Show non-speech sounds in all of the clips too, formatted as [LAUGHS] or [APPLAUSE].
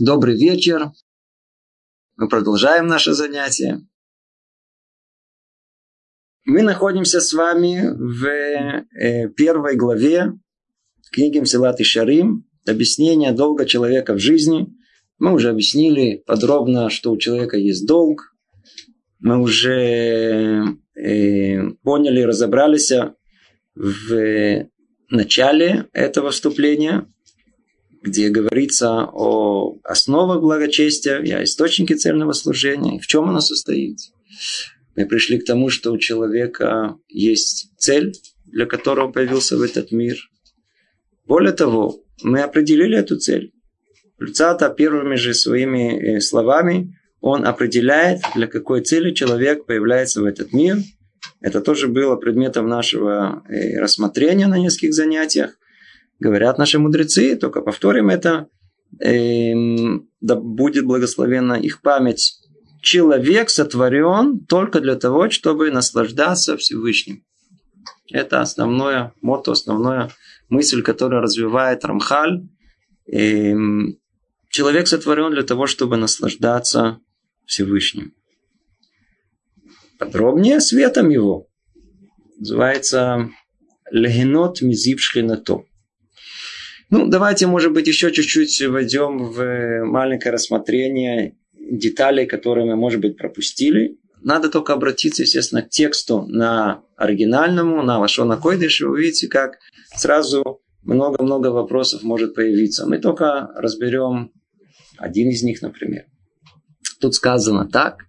Добрый вечер. Мы продолжаем наше занятие. Мы находимся с вами в э, первой главе книги Мсилат и Шарим «Объяснение долга человека в жизни». Мы уже объяснили подробно, что у человека есть долг. Мы уже э, поняли, разобрались в начале этого вступления – где говорится о основах благочестия и о источнике цельного служения, и в чем оно состоит. Мы пришли к тому, что у человека есть цель, для которого появился в этот мир. Более того, мы определили эту цель. Люцата первыми же своими э, словами он определяет, для какой цели человек появляется в этот мир. Это тоже было предметом нашего э, рассмотрения на нескольких занятиях. Говорят наши мудрецы, только повторим это, эм, да будет благословена их память. Человек сотворен только для того, чтобы наслаждаться Всевышним. Это основное мото, основная мысль, которая развивает Рамхаль. Эм, человек сотворен для того, чтобы наслаждаться Всевышним. Подробнее светом его. Называется Легенот Мизив Шхинато. Ну, давайте, может быть, еще чуть-чуть войдем в маленькое рассмотрение деталей, которые мы, может быть, пропустили. Надо только обратиться, естественно, к тексту на оригинальному, на Лашона Койдыш, вы увидите, как сразу много-много вопросов может появиться. Мы только разберем один из них, например. Тут сказано так.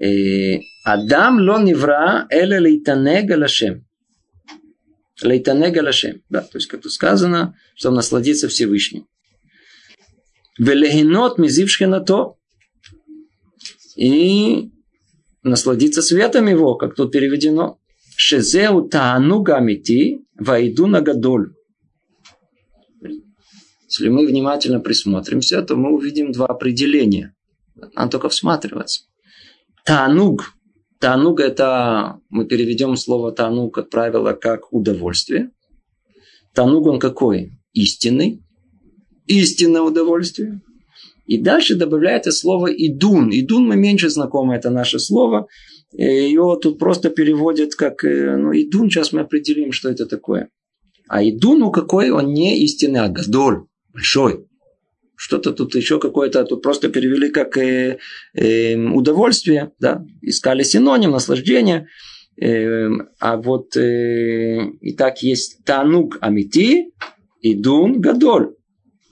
«Э, Адам ло невра эля лейтанега лашем. Лейтанега лашем. Да, то есть, как тут сказано, чтобы насладиться Всевышним. Велегинот мизившхенато. И насладиться светом его, как тут переведено. Шезеу таану гамити вайду на гадоль. Если мы внимательно присмотримся, то мы увидим два определения. Надо только всматриваться. Тануг Тануг это, мы переведем слово тануг, как правило, как удовольствие. Тануг он какой? Истинный. Истинное удовольствие. И дальше добавляется слово идун. Идун мы меньше знакомы, это наше слово. Ее тут просто переводят как, э, ну, идун, сейчас мы определим, что это такое. А идун, ну какой, он не истинный, а гадоль, большой. Что-то тут еще какое-то, тут просто перевели как э, э, удовольствие, да, искали синоним, наслаждение. Э, а вот э, и так есть танук амити и дун гадоль.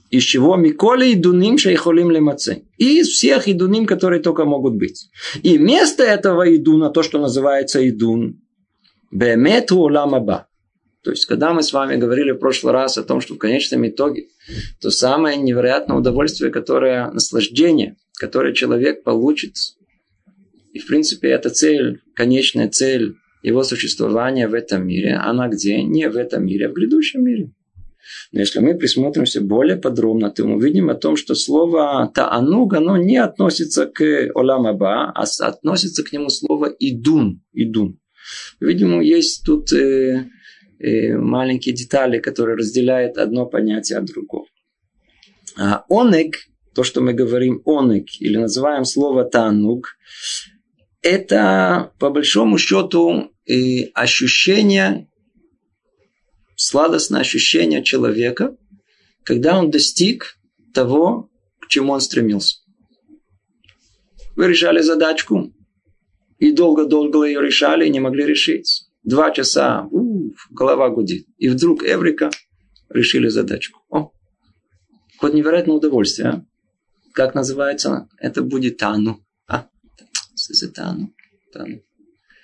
Из чего Миколи идуним шейхолим лемаце. Из всех идуним, которые только могут быть. И вместо этого идуна, то, что называется идун, бемету уламаба. То есть, когда мы с вами говорили в прошлый раз о том, что в конечном итоге то самое невероятное удовольствие, которое наслаждение, которое человек получит, и в принципе эта цель, конечная цель его существования в этом мире, она где? Не в этом мире, а в грядущем мире. Но если мы присмотримся более подробно, то мы увидим о том, что слово таануг, оно не относится к оламаба, а относится к нему слово идун. идун. Видимо, есть тут э, маленькие детали, которые разделяют одно понятие от другого. А онек, то, что мы говорим онек, или называем слово тануг, это по большому счету ощущение, сладостное ощущение человека, когда он достиг того, к чему он стремился. Вы решали задачку, и долго-долго ее решали, и не могли решить. Два часа, у, голова гудит. И вдруг Эврика решили задачку. О, какое невероятное удовольствие. А? Как называется? Это будет Тану. А? Тану. Тану.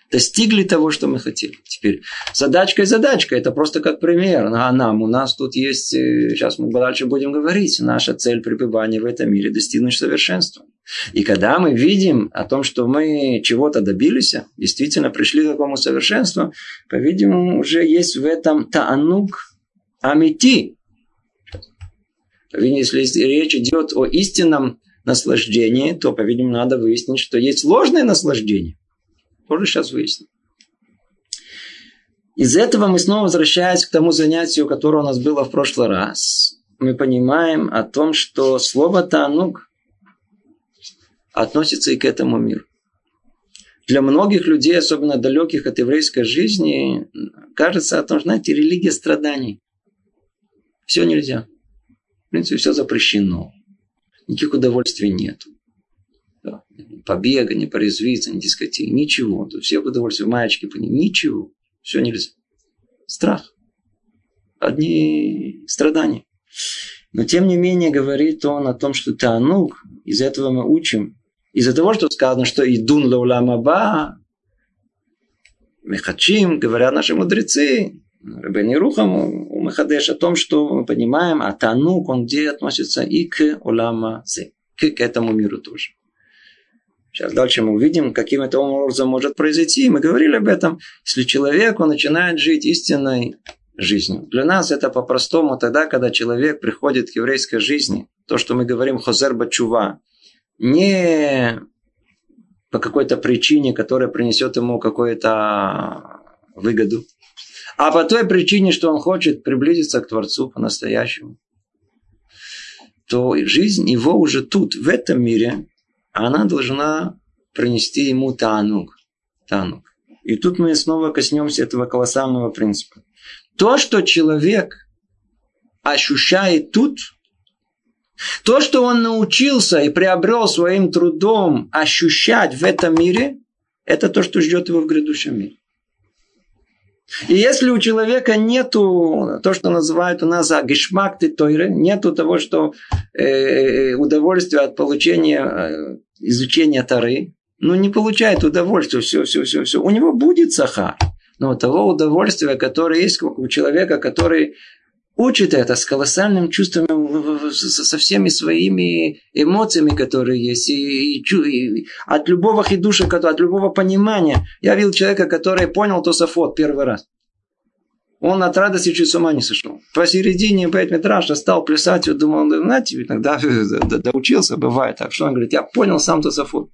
Достигли того, что мы хотели. Теперь задачка и задачка. Это просто как пример. А нам, у нас тут есть, э, сейчас мы дальше будем говорить, наша цель пребывания в этом мире достигнуть совершенства. И когда мы видим о том, что мы чего-то добились, действительно пришли к такому совершенству, по-видимому, уже есть в этом таанук амити. Если речь идет о истинном наслаждении, то, по-видимому, надо выяснить, что есть ложное наслаждение. Тоже сейчас выясним. Из этого мы снова возвращаемся к тому занятию, которое у нас было в прошлый раз. мы понимаем о том, что слово «тануг» относится и к этому миру. Для многих людей, особенно далеких от еврейской жизни, кажется о том, знаете, религия страданий. Все нельзя. В принципе, все запрещено. Никаких удовольствий нет. Побега, не порезвиться, не дискотеки, ничего. Тут все удовольствия, маечки ничего. Все нельзя. Страх. Одни страдания. Но тем не менее говорит он о том, что Танук, из этого мы учим, из-за того, что сказано, что идун лауламаба, мехачим, говорят наши мудрецы, Рабени Рухам у Махадеш о том, что мы понимаем, а Танук, он где относится и к Улама Зе, к, к этому миру тоже. Сейчас дальше мы увидим, каким это образом может произойти. Мы говорили об этом. Если человек, он начинает жить истинной жизнью. Для нас это по-простому тогда, когда человек приходит к еврейской жизни. То, что мы говорим хозер бачува. Не по какой-то причине, которая принесет ему какую-то выгоду. А по той причине, что он хочет приблизиться к Творцу по-настоящему. То жизнь его уже тут, в этом мире, она должна принести ему танук. танук. И тут мы снова коснемся этого колоссального принципа. То, что человек ощущает тут, то, что он научился и приобрел своим трудом ощущать в этом мире, это то, что ждет его в грядущем мире. И если у человека нету то, что называют у нас гешмакты тойры, нету того, что э, удовольствия от получения э, изучения Тары, ну не получает удовольствия, все, все, все, все. У него будет сахар. Но того удовольствия, которое есть у человека, который учит это с колоссальным чувством, со всеми своими эмоциями, которые есть, и, и, и от любого хидуша, от любого понимания. Я видел человека, который понял Тософот первый раз. Он от радости чуть с ума не сошел. Посередине Бейт Митраша стал плясать и думал, знаете, иногда [LAUGHS] доучился, бывает так. Что он говорит, я понял сам Тософот.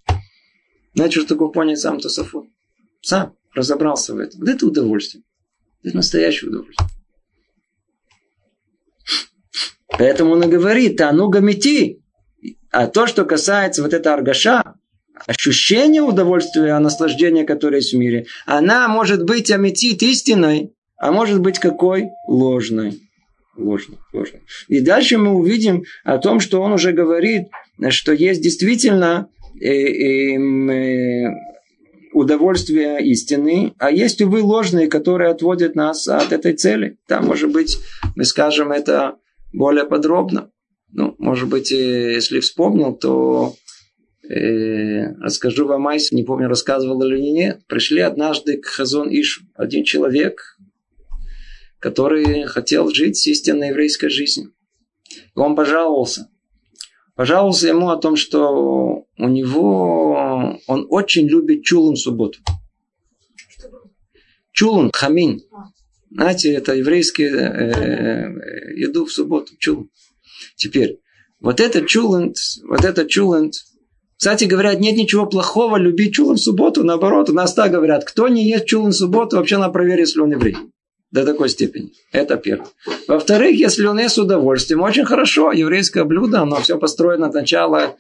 Знаете, что такое понять сам Тософот? Сам разобрался в этом. Это удовольствие. Это настоящее удовольствие. Поэтому он и говорит, а ну гамити. А то, что касается вот этого аргаша, ощущение удовольствия, наслаждения, которое есть в мире, она может быть аметит истинной, а может быть какой? Ложной. Ложной, ложной. И дальше мы увидим о том, что он уже говорит, что есть действительно э, э, э, удовольствия истины, а есть, увы, ложные, которые отводят нас от этой цели. Там, может быть, мы скажем это более подробно. Ну, может быть, э, если вспомнил, то э, расскажу вам Айс, не помню, рассказывал или нет. Пришли однажды к Хазон Ишу один человек, который хотел жить с истинной еврейской жизнью. И он пожаловался. Пожаловался ему о том, что у него он очень любит чулун субботу. Чулун, хамин. Знаете, это еврейские э, э, еду в субботу, чулун. Теперь, вот этот чулент, вот этот чулент, кстати, говорят, нет ничего плохого любить чулан в субботу. Наоборот, у нас так говорят, кто не ест чулан в субботу, вообще надо проверить, если он еврей. До такой степени. Это первое. Во-вторых, если он ест с удовольствием, очень хорошо. Еврейское блюдо, оно все построено от начала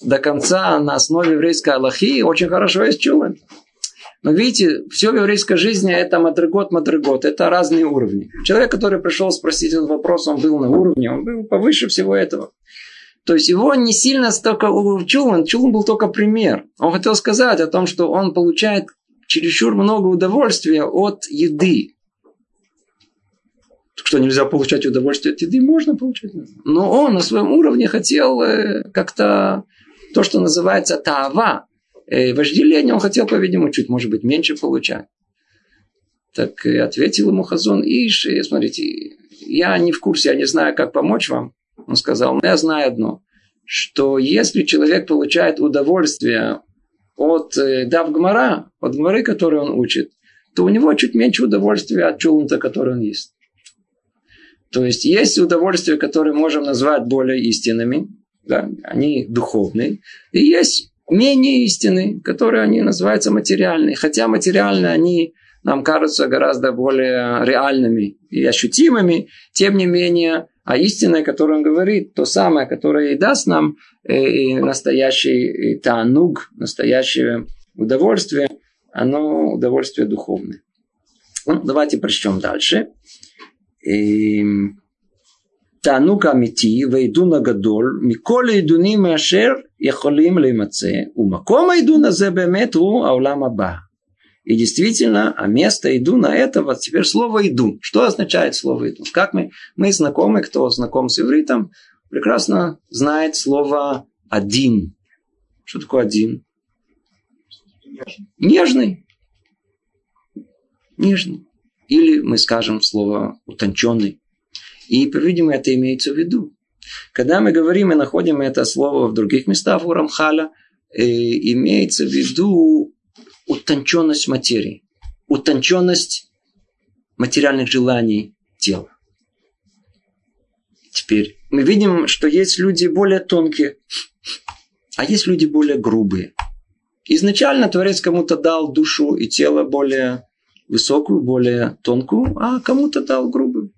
до конца на основе еврейской аллахи. Очень хорошо есть чулан. Но видите, все в еврейской жизни это мадригот, мадригот. Это разные уровни. Человек, который пришел спросить этот вопрос, он был на уровне, он был повыше всего этого. То есть его не сильно столько Чулан, Чулан был только пример. Он хотел сказать о том, что он получает чересчур много удовольствия от еды. Что нельзя получать удовольствие от еды, можно получать. Но он на своем уровне хотел э, как-то то, что называется таава, э, вожделение, он хотел, по-видимому, чуть, может быть, меньше получать. Так ответил ему Хазон Иш, и смотрите, я не в курсе, я не знаю, как помочь вам. Он сказал, но я знаю одно, что если человек получает удовольствие от э, Давгмара, от Гмары, который он учит, то у него чуть меньше удовольствия от чулунта, который он ест. То есть есть удовольствия, которые можем назвать более истинными, да, они духовные, и есть менее истины, которые они называются материальные. Хотя материальные они нам кажутся гораздо более реальными и ощутимыми, тем не менее, а истина, о он говорит, то самое, которое и даст нам э, и настоящий тануг, настоящее удовольствие, оно удовольствие духовное. Ну, давайте прочтем дальше. Эм, Танук амити, вейду на гадоль, миколи идуни ашер יכולים להימצא ומקום העידון הזה באמת הוא העולם הבא. И действительно, а место идуна этого, теперь слово идун. Что означает слово идун? Как мы, мы знакомы, кто знаком с ивритом, прекрасно знает слово один. Что такое один? Нежный. Нежный. Или мы скажем слово утонченный. И, по-видимому, это имеется в виду. Когда мы говорим и находим это слово в других местах у Рамхаля, э, имеется в виду утонченность материи, утонченность материальных желаний тела. Теперь мы видим, что есть люди более тонкие, а есть люди более грубые. Изначально Творец кому-то дал душу и тело более высокую, более тонкую, а кому-то дал грубую.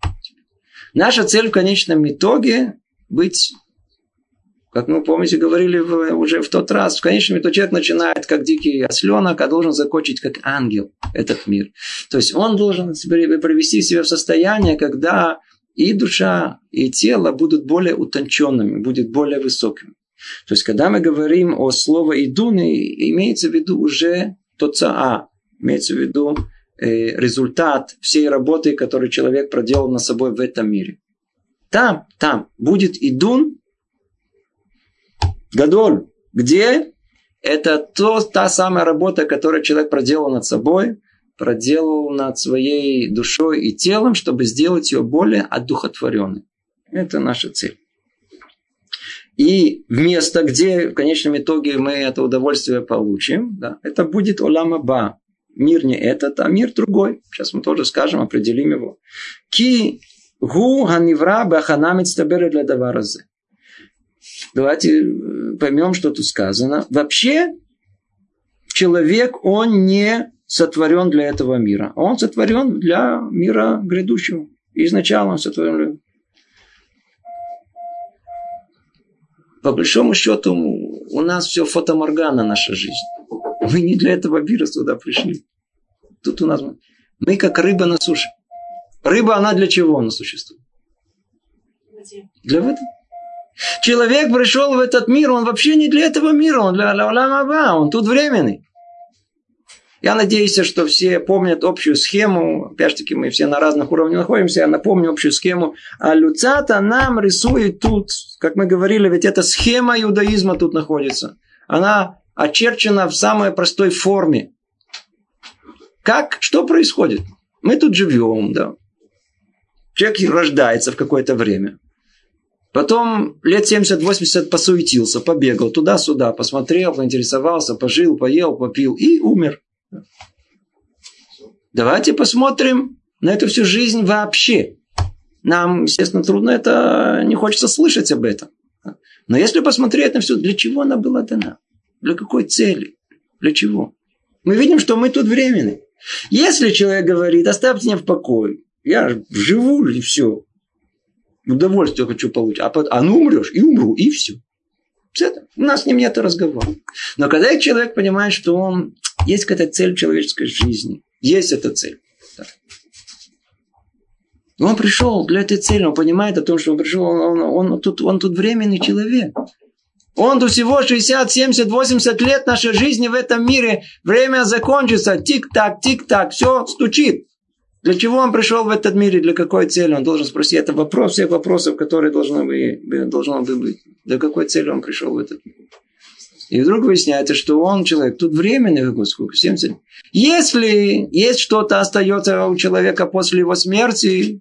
Наша цель в конечном итоге быть как мы, помните, говорили в, уже в тот раз, в конечном итоге человек начинает как дикий осленок, а должен закончить как ангел этот мир. То есть он должен привести себя в состояние, когда и душа, и тело будут более утонченными, будут более высокими. То есть, когда мы говорим о слове «идуны», имеется в виду уже тоцаа, имеется в виду э, результат всей работы, которую человек проделал на собой в этом мире. Там, там будет идун, Гадоль. Где? Это то, та самая работа, которую человек проделал над собой, проделал над своей душой и телом, чтобы сделать ее более одухотворенной. Это наша цель. И место, где в конечном итоге мы это удовольствие получим, да, это будет Олама Ба. Мир не этот, а мир другой. Сейчас мы тоже скажем, определим его. Ки гу ханивра баханамит для даваразы. Давайте э, поймем, что тут сказано. Вообще, человек, он не сотворен для этого мира. Он сотворен для мира грядущего. Изначально он сотворен. По большому счету, у нас все фотоморгана наша жизнь. Мы не для этого мира сюда пришли. Тут у нас... Мы как рыба на суше. Рыба, она для чего она существует? Для воды. Человек пришел в этот мир, он вообще не для этого мира, он для Аба, он тут временный. Я надеюсь, что все помнят общую схему. Опять же таки, мы все на разных уровнях находимся. Я напомню общую схему. А Люцата нам рисует тут, как мы говорили, ведь эта схема иудаизма тут находится. Она очерчена в самой простой форме. Как? Что происходит? Мы тут живем, да. Человек рождается в какое-то время. Потом лет 70-80 посуетился, побегал туда-сюда, посмотрел, поинтересовался, пожил, поел, попил и умер. Давайте посмотрим на эту всю жизнь вообще. Нам, естественно, трудно это, не хочется слышать об этом. Но если посмотреть на все, для чего она была дана? Для какой цели? Для чего? Мы видим, что мы тут временны. Если человек говорит, оставьте меня в покое, я живу и все, удовольствие хочу получить, а, а ну умрешь, и умру, и все. Это, у нас с ним нет разговора. Но когда человек понимает, что он есть какая-то цель человеческой жизни, есть эта цель. Да. Он пришел для этой цели, он понимает о том, что он пришел, он, он, он, тут, он тут временный человек. Он тут всего 60, 70, 80 лет нашей жизни в этом мире. Время закончится. Тик-так, тик-так. Все стучит. Для чего он пришел в этот мир и для какой цели? Он должен спросить. Это вопрос всех вопросов, которые должны быть, должно быть. Для какой цели он пришел в этот мир? И вдруг выясняется, что он человек, тут временный, сколько, 70. Если есть что-то остается у человека после его смерти,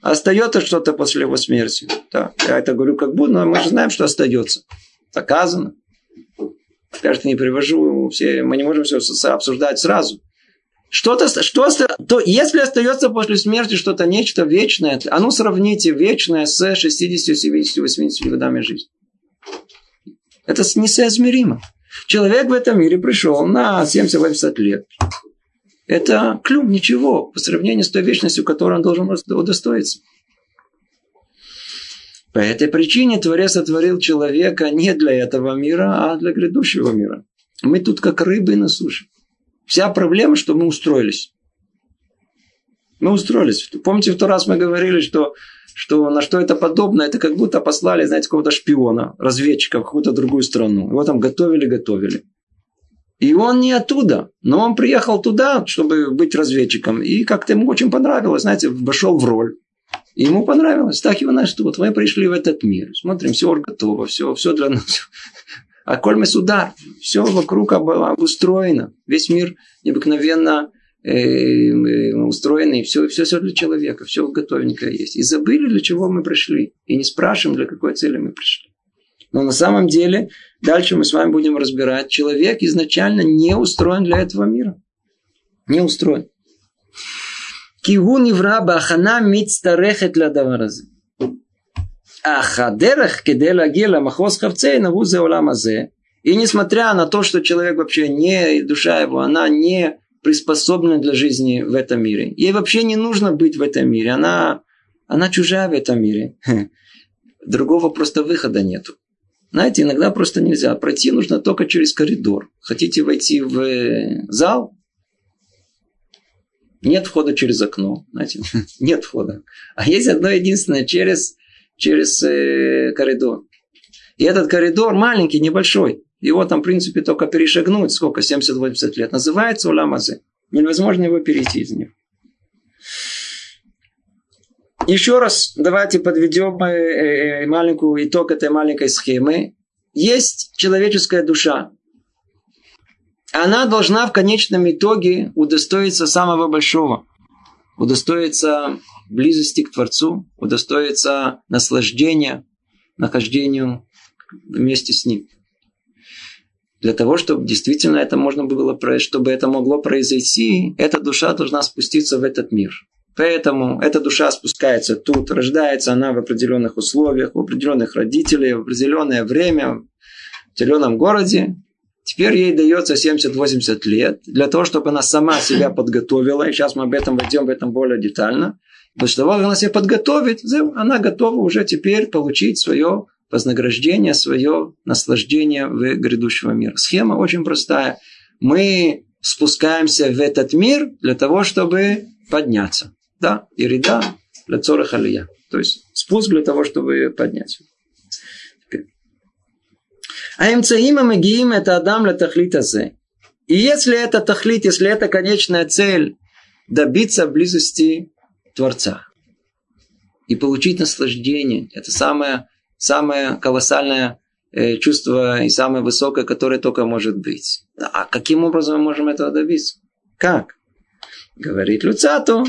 остается что-то после его смерти. Да, я это говорю как будто, но мы же знаем, что остается. Доказано. Кажется, не привожу все, мы не можем все обсуждать сразу. Что-то, что, то если остается после смерти что-то, нечто вечное, а ну сравните вечное с 60, 70, 80 годами жизни. Это несоизмеримо. Человек в этом мире пришел на 70-80 лет. Это клюм, ничего, по сравнению с той вечностью, которой он должен удостоиться. По этой причине Творец сотворил человека не для этого мира, а для грядущего мира. Мы тут как рыбы на суше. Вся проблема, что мы устроились. Мы устроились. Помните, в тот раз мы говорили, что, что на что это подобно? Это как будто послали, знаете, какого-то шпиона, разведчика в какую-то другую страну. Его там готовили, готовили. И он не оттуда, но он приехал туда, чтобы быть разведчиком. И как-то ему очень понравилось, знаете, вошел в роль. Ему понравилось. Так его нас, что вот мы пришли в этот мир. Смотрим, все готово, все, все для нас. А коль удар. все вокруг обустроено. Весь мир необыкновенно э, э, устроенный, все, все, все для человека, все готовенькое есть. И забыли, для чего мы пришли. И не спрашиваем, для какой цели мы пришли. Но на самом деле, дальше мы с вами будем разбирать, человек изначально не устроен для этого мира. Не устроен. Кигу невра бахана мицтарехет ладаваразы. אך הדרך כדי להגיע למחוז חפצנו הוא זה העולם הזה. И несмотря на то, что человек вообще не, душа его, она не приспособлена для жизни в этом мире. Ей вообще не нужно быть в этом мире. Она, она чужая в этом мире. [LAUGHS] Другого просто выхода нету. Знаете, иногда просто нельзя. Пройти нужно только через коридор. Хотите войти в э, зал? Нет входа через окно. Знаете, [LAUGHS] нет входа. А есть одно единственное через через э, коридор. И этот коридор маленький, небольшой. Его там, в принципе, только перешагнуть, сколько, 70-80 лет. Называется Уламазе. Невозможно его перейти из него. Еще раз давайте подведем э, э, маленькую итог этой маленькой схемы. Есть человеческая душа. Она должна в конечном итоге удостоиться самого большого. Удостоиться близости к Творцу, удостоиться наслаждения, нахождению вместе с Ним. Для того, чтобы действительно это можно было, чтобы это могло произойти, эта душа должна спуститься в этот мир. Поэтому эта душа спускается тут, рождается она в определенных условиях, у определенных родителей, в определенное время, в определенном городе. Теперь ей дается 70-80 лет для того, чтобы она сама себя подготовила. И сейчас мы об этом войдем в этом более детально. Того, как она себя подготовит, она готова уже теперь получить свое вознаграждение, свое наслаждение в грядущего мира. Схема очень простая. Мы спускаемся в этот мир для того, чтобы подняться. Да, ирида для цора халия. То есть спуск для того, чтобы подняться. А имцаима магиим это Адам для тахлита И если это тахлит, если это конечная цель, добиться близости Творца. И получить наслаждение. Это самое, самое колоссальное э, чувство и самое высокое, которое только может быть. А каким образом мы можем этого добиться? Как? Говорит Люцату,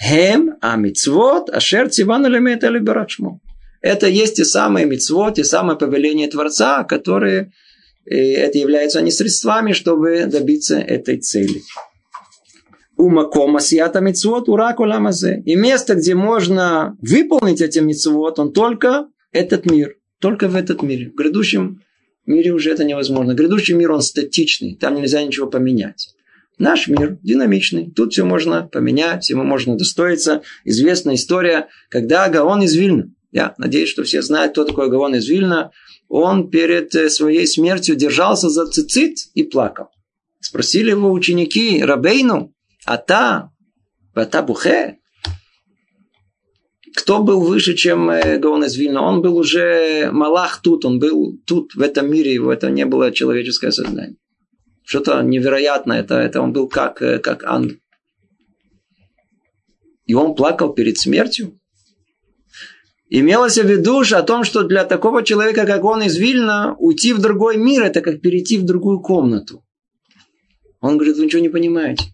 Хем, а мицвот, ашер цивану лемета либерачму. Это есть те самые мицвот, те самые повеления Творца, которые э, это являются они средствами, чтобы добиться этой цели. Умакома сията мицвот урак уламазе. И место, где можно выполнить эти мицвот, он только этот мир. Только в этот мире. В грядущем мире уже это невозможно. Грядущий мир, он статичный. Там нельзя ничего поменять. Наш мир динамичный. Тут все можно поменять, всему можно достоиться. Известная история, когда Гаон из Вильна. Я надеюсь, что все знают, кто такой Гаон из Вильна. Он перед э, своей смертью держался за цицит и плакал. Спросили его ученики, Рабейну, Ата, Ата Бухе. Кто был выше, чем э, Гаон из Вильна? Он был уже Малах тут, он был тут, в этом мире, в этом не было человеческое сознание. Что-то невероятное, это, это он был как, э, как ангел. И он плакал перед смертью. Имелось в виду о том, что для такого человека, как он из Вильна, уйти в другой мир, это как перейти в другую комнату. Он говорит, вы ничего не понимаете.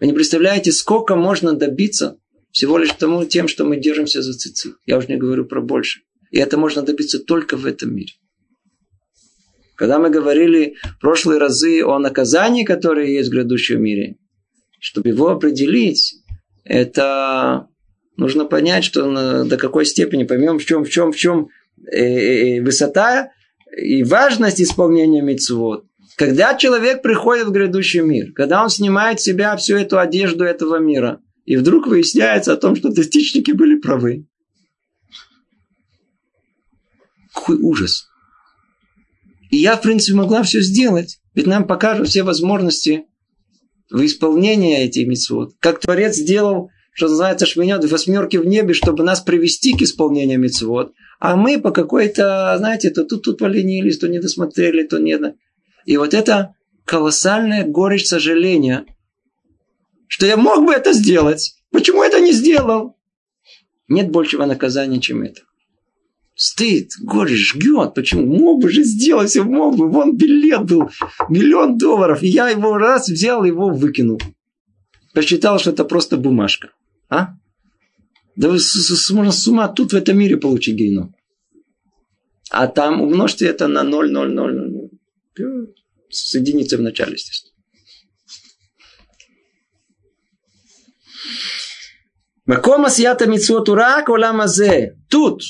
Вы не представляете, сколько можно добиться всего лишь тому, тем, что мы держимся за цицит. Я уже не говорю про больше. И это можно добиться только в этом мире. Когда мы говорили в прошлые разы о наказании, которое есть в грядущем мире, чтобы его определить, это нужно понять, что до какой степени, поймем, в чем, в чем, в чем э, э, э, высота и важность исполнения мецвод, Когда человек приходит в грядущий мир, когда он снимает с себя всю эту одежду этого мира, и вдруг выясняется о том, что достичники были правы. Какой ужас. И я, в принципе, могла все сделать. Ведь нам покажут все возможности в исполнении этих митцвот. Как Творец сделал, что называется, швинет восьмерки в небе, чтобы нас привести к исполнению митцвот. А мы по какой-то, знаете, то тут, тут поленились, то не досмотрели, то не... И вот это колоссальная горечь сожаления, что я мог бы это сделать. Почему это не сделал? Нет большего наказания, чем это. Стыд, горечь, жгет. Почему? Мог бы же сделать, мог бы. Вон билет был, миллион долларов. И я его раз взял, его выкинул. Посчитал, что это просто бумажка. А? Да вы можно с ума тут в этом мире получить гейном. А там умножьте это на 0, 0, 0, 0. С единицей в начале, естественно. Макома сията митцвот урак оламазе. Тут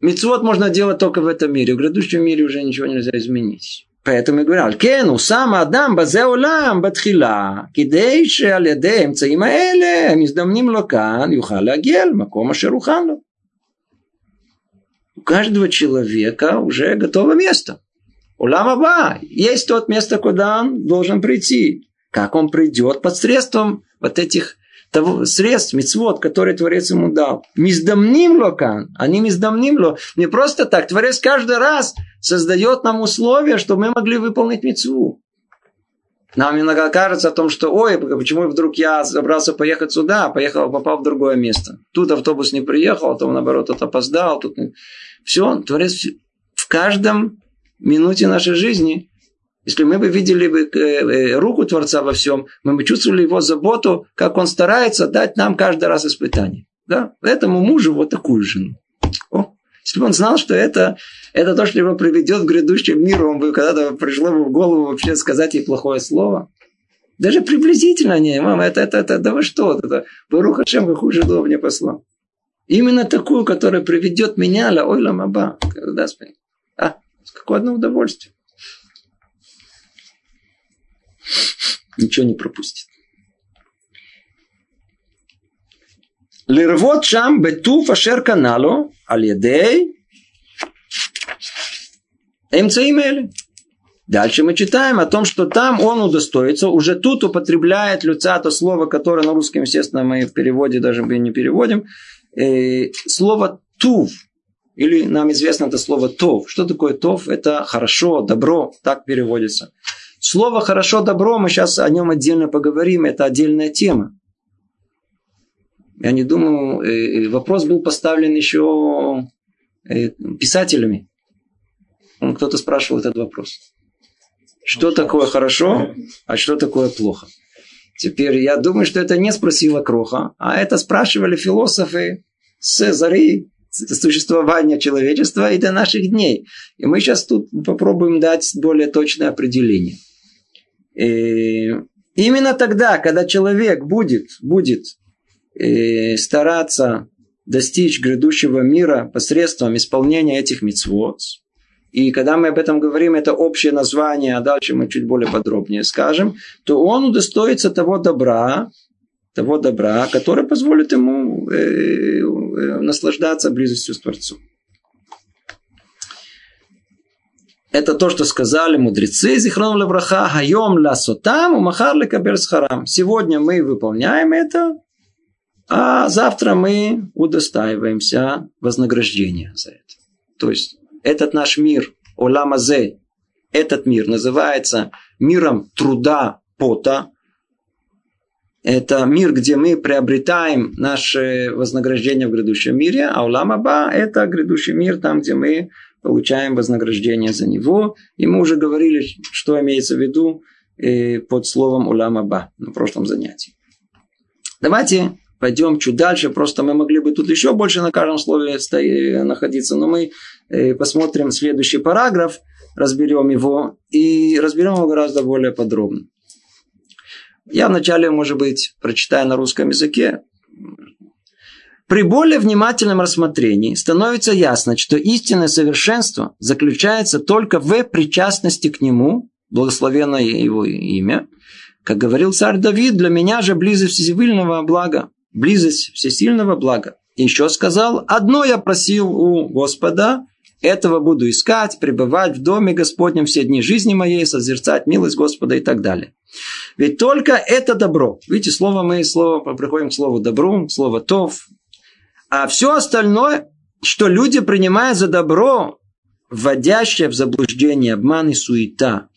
митцвот можно делать только в этом мире. В грядущем мире уже ничего нельзя изменить. поэтому я говорю, כן, הוא שם האדם בזה עולם בתחילה, כדי שעל ידי האמצעים האלה המזדמנים לו כאן, יוכל להגיע למקום אשר הוכן לו. У каждого человека уже готово место. Улам Аба, есть тот место, куда он должен прийти. Как он придет под средством вот этих того, средств, мецвод, которые Творец ему дал. Миздамним локан, они миздамним ло. Не просто так. Творец каждый раз создает нам условия, чтобы мы могли выполнить мецву. Нам иногда кажется о том, что ой, почему вдруг я собрался поехать сюда, поехал, попал в другое место. Тут автобус не приехал, а то наоборот тут опоздал. Тут... Все, Творец в каждом минуте нашей жизни если мы бы видели бы э, э, руку Творца во всем, мы бы чувствовали его заботу, как он старается дать нам каждый раз испытание. Да? Этому мужу вот такую жену. О, если бы он знал, что это, это то, что его приведет в грядущем мир, он бы когда-то пришло бы в голову вообще сказать ей плохое слово. Даже приблизительно не, мама, это, это, это, да вы что, это, Барух Хашем, какую жену мне послал. Именно такую, которая приведет меня, ла ой ла маба. Господи. А, Какое одно удовольствие. Ничего не пропустит. Лервот шам бету фашер каналу алидей эмцеимели. Дальше мы читаем о том, что там он удостоится, уже тут употребляет люца то слово, которое на русском, естественно, мы в переводе даже не переводим, э, слово тув, или нам известно это слово тов. Что такое тов? Это хорошо, добро, так переводится. Слово «хорошо», «добро», мы сейчас о нем отдельно поговорим, это отдельная тема. Я не думаю, э, э, вопрос был поставлен еще э, писателями. Кто-то спрашивал этот вопрос. Что такое хорошо, а что такое плохо? Теперь я думаю, что это не спросила Кроха, а это спрашивали философы с зари существования человечества и до наших дней. И мы сейчас тут попробуем дать более точное определение. И именно тогда, когда человек будет, будет э, стараться достичь грядущего мира посредством исполнения этих мицвод, и когда мы об этом говорим, это общее название, а дальше мы чуть более подробнее скажем, то он удостоится того добра, того добра, который позволит ему э, э, наслаждаться близостью с Творцом. Это то, что сказали мудрецы Зихрон Левраха, Хайом ла сотам, умахар лекабер. Сегодня мы выполняем это, а завтра мы удостаиваемся вознаграждения за это. То есть этот наш мир, Оламазе, этот мир называется миром труда, пота. Это мир, где мы приобретаем наше вознаграждение в грядущем мире, а Уламаба – это грядущий мир, там, где мы получаем вознаграждение за него. И мы уже говорили, что имеется в виду э, под словом уламаба на прошлом занятии. Давайте пойдем чуть дальше. Просто мы могли бы тут еще больше на каждом слове находиться, но мы э, посмотрим следующий параграф, разберем его и разберем его гораздо более подробно. Я вначале, может быть, прочитаю на русском языке, при более внимательном рассмотрении становится ясно, что истинное совершенство заключается только в причастности к нему благословенное его имя. Как говорил царь Давид, для меня же близость всесильного блага, близость всесильного блага. Еще сказал, одно я просил у Господа, этого буду искать, пребывать в доме Господнем все дни жизни моей, созерцать милость Господа и так далее. Ведь только это добро. Видите, слово мы, слово, приходим к слову добру, слово тов. А все остальное, что люди принимают за добро, вводящее в заблуждение, обман и суета,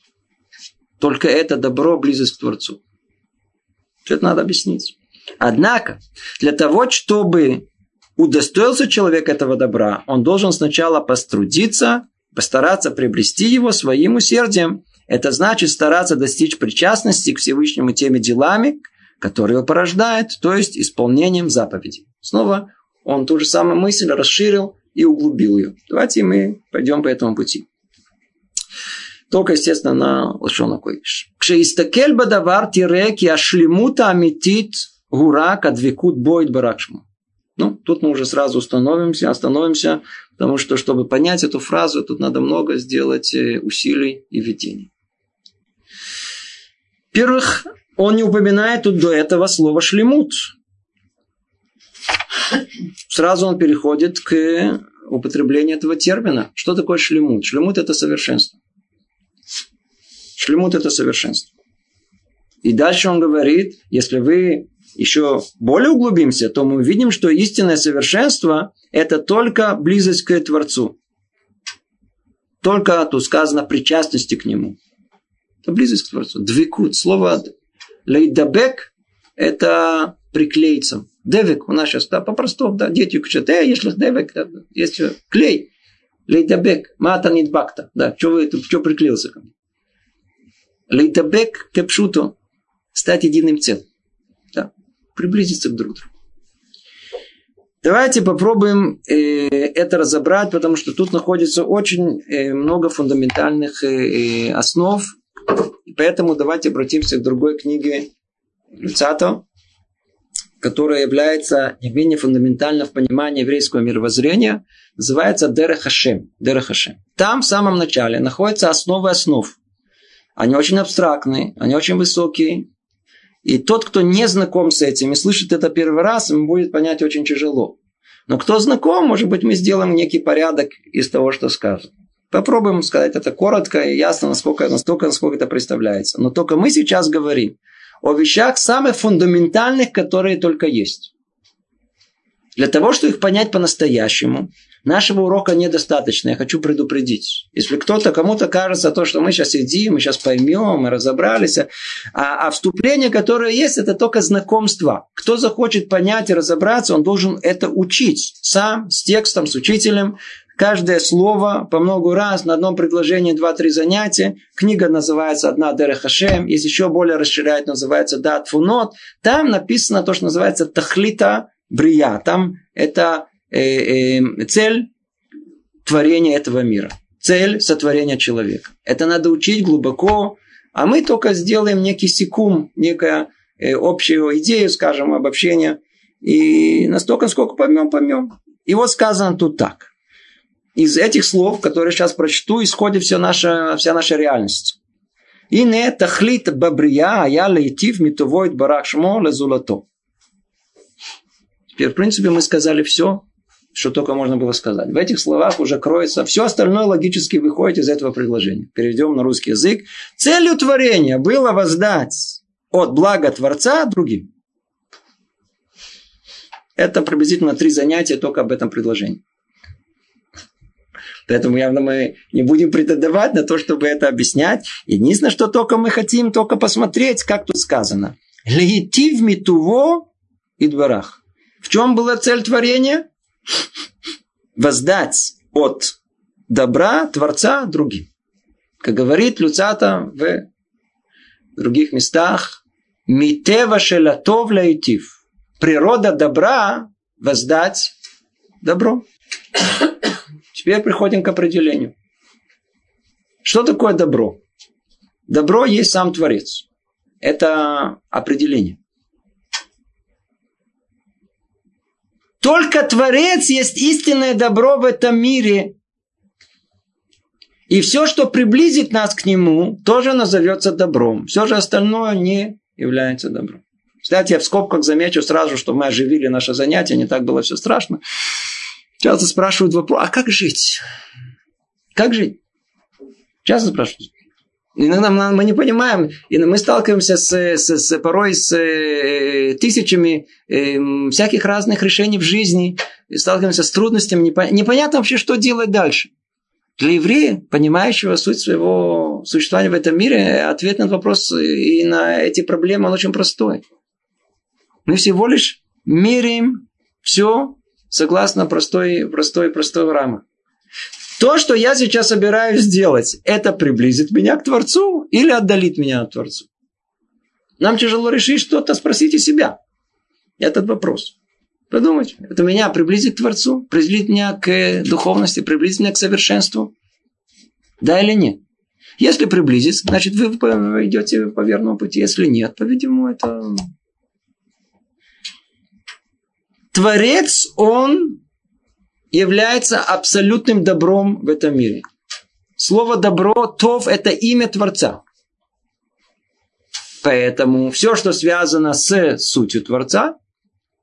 только это добро, близость к Творцу. Это надо объяснить. Однако, для того, чтобы удостоился человек этого добра, он должен сначала пострудиться, постараться приобрести его своим усердием. Это значит стараться достичь причастности к Всевышнему теми делами, которые его порождает, то есть исполнением заповедей. Снова он ту же самую мысль расширил и углубил ее. Давайте мы пойдем по этому пути. Только, естественно, на лошона койш. Кшеистакель бадавар тире ки ашлемута амитит гура кадвикут бойт баракшму. Ну, тут мы уже сразу остановимся, остановимся, потому что, чтобы понять эту фразу, тут надо много сделать э, усилий и видений. Во-первых, он не упоминает тут до этого слова шлемут. Сразу он переходит к употреблению этого термина. Что такое шлемут? Шлемут – это совершенство. Шлемут – это совершенство. И дальше он говорит, если вы еще более углубимся, то мы увидим, что истинное совершенство – это только близость к Творцу. Только тут сказано причастности к Нему. Это близость к Творцу. Двикут. Слово лейдабек – это приклеиться. Девик у нас сейчас, да, по-простому, да, дети учат, э, если девик, да, есть клей, лейдабек, мата нидбакта, да, что вы, что приклеился ко мне? Лейтабек кепшуто. Стать единым целым. Приблизиться к друг другу. Давайте попробуем э, это разобрать, потому что тут находится очень э, много фундаментальных э, э основ. Поэтому давайте обратимся к другой книге Люцато, которая является не менее фундаментальна в понимании еврейского мировоззрения, называется Дерехашем. Дерехашем. Там в самом начале находятся основы основ. Они очень абстрактные, они очень высокие. И тот, кто не знаком с этим и слышит это первый раз, ему будет понять очень тяжело. Но кто знаком, может быть, мы сделаем некий порядок из того, что сказано. Попробуем сказать это коротко и ясно, насколько, настолько, насколько это представляется. Но только мы сейчас говорим о вещах самых фундаментальных, которые только есть. Для того, чтобы их понять по-настоящему, Нашего урока недостаточно, я хочу предупредить. Если кто-то, кому-то кажется то, что мы сейчас сидим, мы сейчас поймем, мы разобрались, а, а вступление, которое есть, это только знакомство. Кто захочет понять и разобраться, он должен это учить сам, с текстом, с учителем, каждое слово по много раз на одном предложении два-три занятия. Книга называется «Одна Дерех Хашем», есть еще более расширяет, называется «Дат Фунот». Там написано то, что называется «Тахлита Брия». Там это цель творения этого мира. Цель сотворения человека. Это надо учить глубоко, а мы только сделаем некий секум, некая э, общую идею, скажем, обобщение. И настолько, сколько поймем, поймем. И вот сказано тут так. Из этих слов, которые сейчас прочту, исходит вся наша, вся наша реальность. И не тахлит бабрия, а я лейтив митовоид барах шмо лезулато. Теперь, в принципе, мы сказали все, что только можно было сказать. В этих словах уже кроется все остальное логически выходит из этого предложения. Переведем на русский язык. Целью творения было воздать от блага Творца другим. Это приблизительно три занятия только об этом предложении. Поэтому явно мы не будем претендовать на то, чтобы это объяснять. Единственное, что только мы хотим, только посмотреть, как тут сказано. Лейтив митуво и дворах. В чем была цель творения? Воздать от добра Творца другим. Как говорит Люцата в других местах, «Митева шелатов лаитив». Природа добра – воздать добро. Теперь приходим к определению. Что такое добро? Добро есть сам Творец. Это определение. Только Творец есть истинное добро в этом мире. И все, что приблизит нас к нему, тоже назовется добром. Все же остальное не является добром. Кстати, я в скобках замечу сразу, что мы оживили наше занятие, не так было все страшно. Часто спрашивают вопрос, а как жить? Как жить? Часто спрашивают. Иногда мы не понимаем, и мы сталкиваемся с, с, с порой с э, тысячами э, всяких разных решений в жизни, сталкиваемся с трудностями, непонятно вообще, что делать дальше. Для еврея, понимающего суть своего существования в этом мире, ответ на этот вопрос и на эти проблемы, он очень простой. Мы всего лишь меряем все согласно простой, простой, простой рамы. То, что я сейчас собираюсь сделать, это приблизит меня к Творцу или отдалит меня от Творцу? Нам тяжело решить что-то, спросите себя. Этот вопрос. Подумайте, это меня приблизит к Творцу, приблизит меня к духовности, приблизит меня к совершенству. Да или нет? Если приблизит, значит вы идете по верному пути. Если нет, по-видимому, это... Творец, он является абсолютным добром в этом мире. Слово добро, тов, это имя Творца. Поэтому все, что связано с сутью Творца,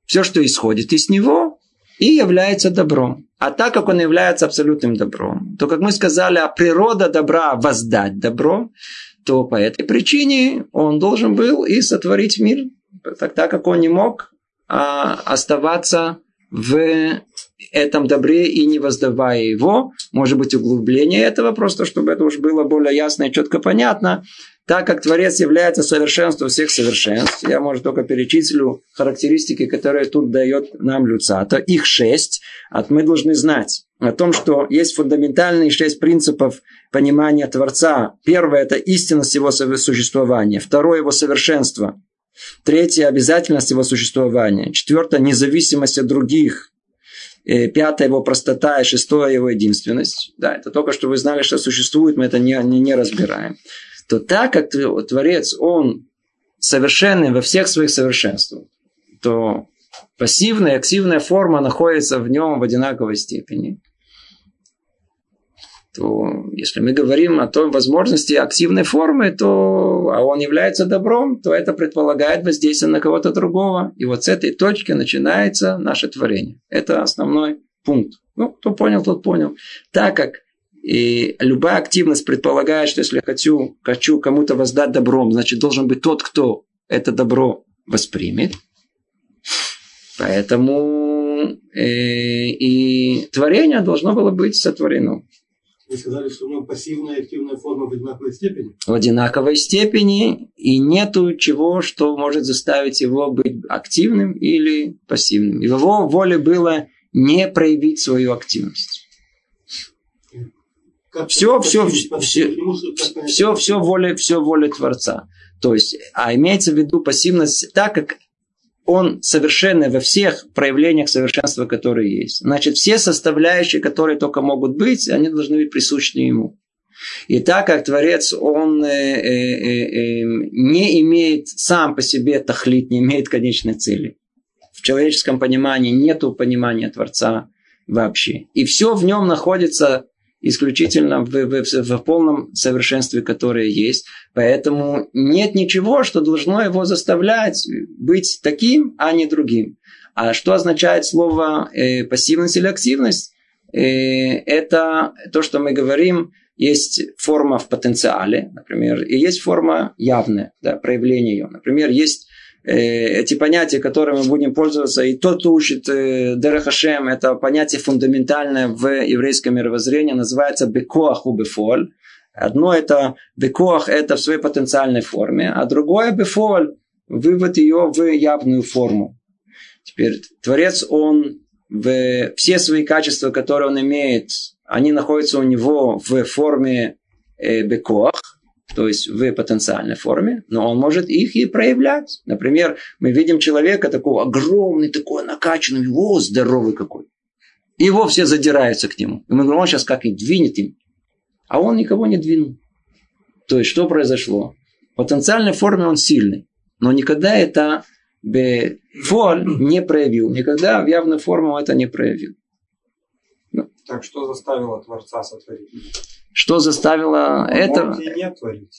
все, что исходит из него, и является добром. А так как он является абсолютным добром, то, как мы сказали, а природа добра воздать добро, то по этой причине он должен был и сотворить мир, так, так как он не мог а, оставаться в этом добре и не воздавая его. Может быть, углубление этого, просто чтобы это уж было более ясно и четко понятно. Так как Творец является совершенством всех совершенств, я, может, только перечислю характеристики, которые тут дает нам Люцата. Их шесть. А мы должны знать о том, что есть фундаментальные шесть принципов понимания Творца. Первое – это истинность его существования. Второе – его совершенство. Третье – обязательность его существования. Четвертое – независимость от других. И пятое – его простота. И шестое – его единственность. Да, это только что вы знали, что существует, мы это не, не, не разбираем то так как Творец, он совершенный во всех своих совершенствах, то пассивная и активная форма находится в нем в одинаковой степени. То если мы говорим о той возможности активной формы, то а он является добром, то это предполагает воздействие на кого-то другого. И вот с этой точки начинается наше творение. Это основной пункт. Ну, кто понял, тот понял. Так как и любая активность предполагает, что если я хочу, хочу кому-то воздать добром, значит, должен быть тот, кто это добро воспримет. Поэтому э, и творение должно было быть сотворено. Вы сказали, что у него пассивная и активная форма в одинаковой степени? В одинаковой степени. И нету чего, что может заставить его быть активным или пассивным. И его воле было не проявить свою активность все, все, все, все, все воля, все воля Творца. То есть, а имеется в виду пассивность, так как он совершенный во всех проявлениях совершенства, которые есть. Значит, все составляющие, которые только могут быть, они должны быть присущи ему. И так как Творец, он э, э, э, э, не имеет сам по себе тахлит, не имеет конечной цели. В человеческом понимании нет понимания Творца вообще. И все в нем находится исключительно в, в, в полном совершенстве, которое есть. Поэтому нет ничего, что должно его заставлять быть таким, а не другим. А что означает слово э, пассивность или активность? Э, это то, что мы говорим, есть форма в потенциале, например, и есть форма явная, да, проявление ее. Например, есть эти понятия, которыми мы будем пользоваться, и тот, кто учит э, Дерехашем, это понятие фундаментальное в еврейском мировоззрении, называется бекоах у бефоль. Одно это бекоах, это в своей потенциальной форме, а другое бефоль, вывод ее в явную форму. Теперь Творец, он в все свои качества, которые он имеет, они находятся у него в форме э, бекоах, то есть в потенциальной форме, но он может их и проявлять. Например, мы видим человека такого огромный, такой накачанный, о, здоровый какой. И его все задираются к нему. И мы говорим, он сейчас как и двинет им. А он никого не двинул. То есть, что произошло? В потенциальной форме он сильный. Но никогда это фоль не проявил. Никогда в явную форму это не проявил. Так что заставило Творца сотворить? Что заставило это...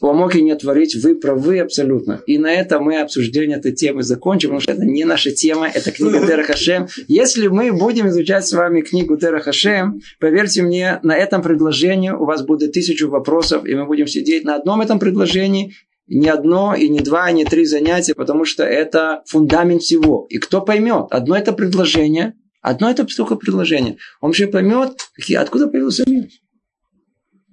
Ламоки не творить. Вы правы абсолютно. И на этом мы обсуждение этой темы закончим, потому что это не наша тема, это книга Дера Хашем. Если мы будем изучать с вами книгу Дера Хашем, поверьте мне, на этом предложении у вас будет тысячу вопросов, и мы будем сидеть на одном этом предложении не одно, и не два, и не три занятия, потому что это фундамент всего. И кто поймет? Одно это предложение, одно это только предложение. Он же поймет, откуда появился мир.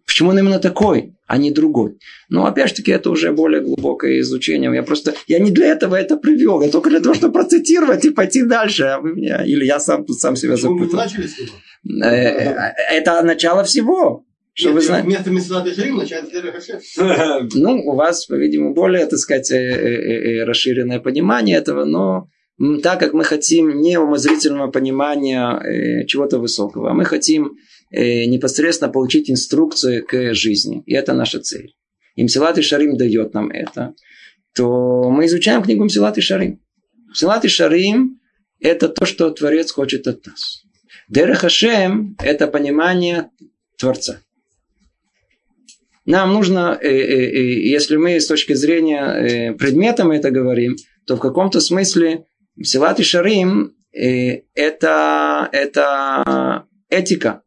Почему он именно такой, а не другой? Но опять же таки это уже более глубокое изучение. Я просто, я не для этого это привел, я только для того, чтобы процитировать и пойти дальше. А вы меня, или я сам тут сам себя запутал. Э, э, это начало всего. Что Нет, вы знаете? Вместо Месилат Шарим начинается Ну, у вас, по-видимому, более, так сказать, э, расширенное понимание этого, но так как мы хотим не умозрительного понимания чего-то высокого, а мы хотим непосредственно получить инструкции к жизни. И это наша цель. И Мсилат и Шарим дает нам это. То мы изучаем книгу Мсилат и Шарим. Мсилат и Шарим – это то, что Творец хочет от нас. Дера Хашем – это понимание Творца. Нам нужно, э, э, если мы с точки зрения предмета мы это говорим, то в каком-то смысле Мсилат и Шарим это, это этика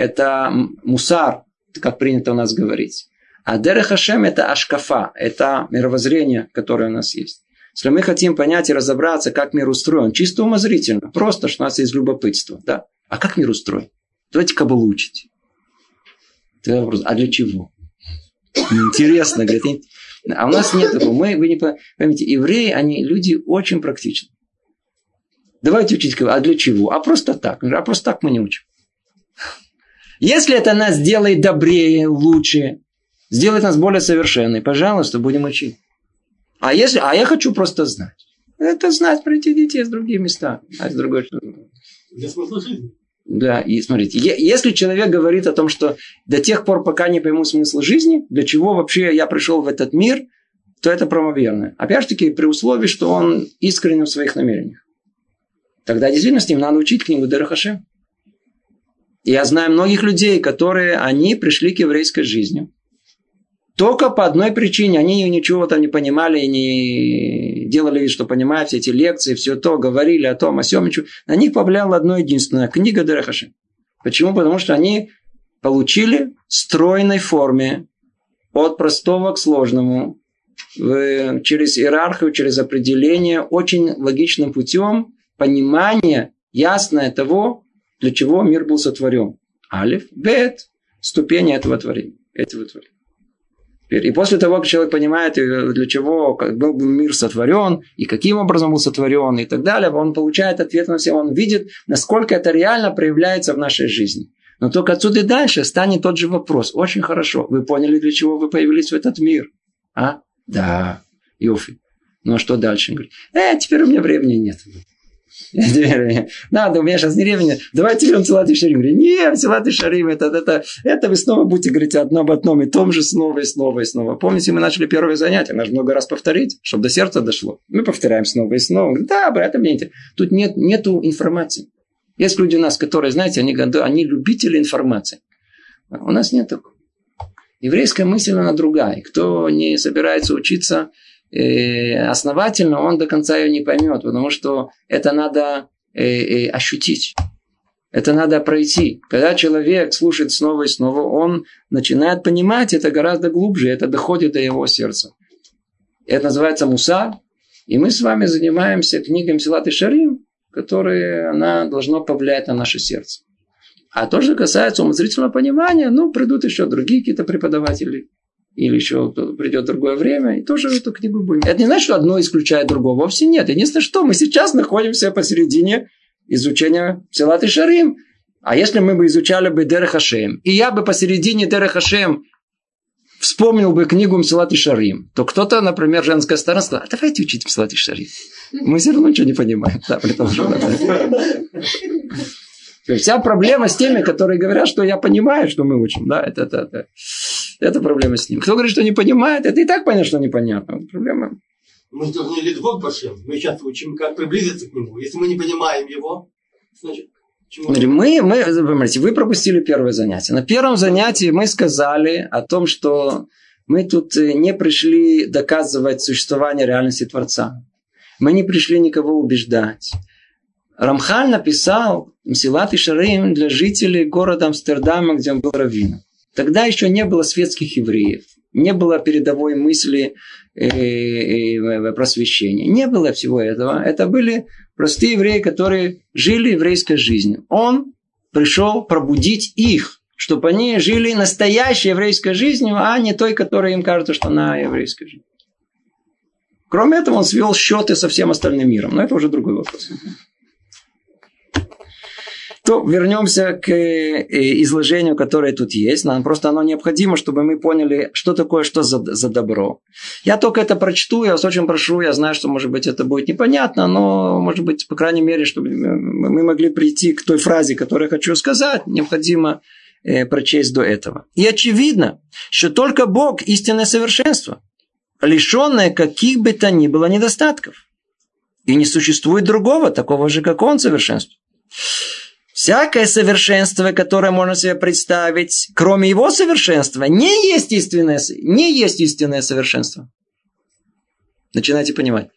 это мусар, как принято у нас говорить. А Дерех Хашем это ашкафа, это мировоззрение, которое у нас есть. Если мы хотим понять и разобраться, как мир устроен, чисто умозрительно, просто, что у нас есть любопытство. Да? А как мир устроен? Давайте кабалу учить. вопрос, а для чего? Интересно, говорит. А у нас нет такого. Мы, вы не поймите, евреи, они люди очень практичны. Давайте учить, а для чего? А просто так. А просто так мы не учим. Если это нас сделает добрее, лучше, сделает нас более совершенной, пожалуйста, будем учить. А, если, а я хочу просто знать. Это знать про эти детей с других места. А с другой Для смысла жизни. Да, и смотрите, если человек говорит о том, что до тех пор, пока не пойму смысл жизни, для чего вообще я пришел в этот мир, то это правоверно. Опять же таки, при условии, что он искренен в своих намерениях. Тогда действительно с ним надо учить книгу Дерахашем. Я знаю многих людей, которые, они пришли к еврейской жизни. Только по одной причине. Они ничего там не понимали, не делали вид, что понимают все эти лекции, все то, говорили о том, о сем. Ничего. На них повлияло одно единственное. Книга Дерахаши. Почему? Потому что они получили в стройной форме от простого к сложному, через иерархию, через определение, очень логичным путем понимание ясное того, для чего мир был сотворен. Алиф, бет, ступени этого творения. Этого творения. И после того, как человек понимает, э, для чего был мир сотворен, и каким образом был сотворен, и так далее, он получает ответ на все, он видит, насколько это реально проявляется в нашей жизни. Но только отсюда и дальше станет тот же вопрос. Очень хорошо. Вы поняли, для чего вы появились в этот мир? А? Да. Йофи. Ну а что дальше? Он говорит, э, теперь у меня времени нет. [LAUGHS] Надо, у меня сейчас не времени. Давайте берем Силат и Шарим. Нет, Силат и Шарим, это, это, это вы снова будете говорить одно об одном и том же снова и снова и снова. Помните, мы начали первое занятие, надо много раз повторить, чтобы до сердца дошло. Мы повторяем снова и снова. Да, брат, мне Тут нет, нету информации. Есть люди у нас, которые, знаете, они, они любители информации. У нас нет такого. Еврейская мысль, она другая. Кто не собирается учиться основательно, он до конца ее не поймет, потому что это надо э, э, ощутить. Это надо пройти. Когда человек слушает снова и снова, он начинает понимать это гораздо глубже, это доходит до его сердца. Это называется муса. И мы с вами занимаемся книгой Силат и Шарим, которая она должна повлиять на наше сердце. А то, что касается умозрительного понимания, ну, придут еще другие какие-то преподаватели или еще придет другое время, и тоже эту книгу будем. Это не значит, что одно исключает другого. Вовсе нет. Единственное, что мы сейчас находимся посередине изучения Силат и Шарим. А если мы бы изучали бы Дер Хашем, и я бы посередине Дер Хашем вспомнил бы книгу Мсилат Шарим, то кто-то, например, женская сторона сказала, а давайте учить Мсилат Шарим. Мы все равно ничего не понимаем. Да, при том, что... Вся проблема с теми, которые говорят, что я понимаю, что мы учим. Да, это, это, это, это проблема с ним. Кто говорит, что не понимает, это и так понятно, что непонятно. Проблема. Мы должны лидвок Башем. Мы сейчас учим, как приблизиться к нему. Если мы не понимаем его, значит, Мы, мы, понимаете, вы пропустили первое занятие. На первом занятии мы сказали о том, что мы тут э, не пришли доказывать существование реальности Творца. Мы не пришли никого убеждать. Рамхаль написал Мсилат и Шарим для жителей города Амстердама, где он был раввином. Тогда еще не было светских евреев, не было передовой мысли э, э, просвещения, не было всего этого. Это были простые евреи, которые жили еврейской жизнью. Он пришел пробудить их, чтобы они жили настоящей еврейской жизнью, а не той, которая им кажется, что она еврейская жизнь. Кроме этого, он свел счеты со всем остальным миром. Но это уже другой вопрос. То вернемся к э, изложению, которое тут есть. Нам просто оно необходимо, чтобы мы поняли, что такое, что за, за добро. Я только это прочту, я вас очень прошу, я знаю, что, может быть, это будет непонятно, но, может быть, по крайней мере, чтобы мы могли прийти к той фразе, которую я хочу сказать, необходимо э, прочесть до этого. И очевидно, что только Бог – истинное совершенство, лишенное каких бы то ни было недостатков. И не существует другого, такого же, как Он, совершенства. Всякое совершенство, которое можно себе представить, кроме его совершенства, не есть истинное, не есть истинное совершенство. Начинайте понимать.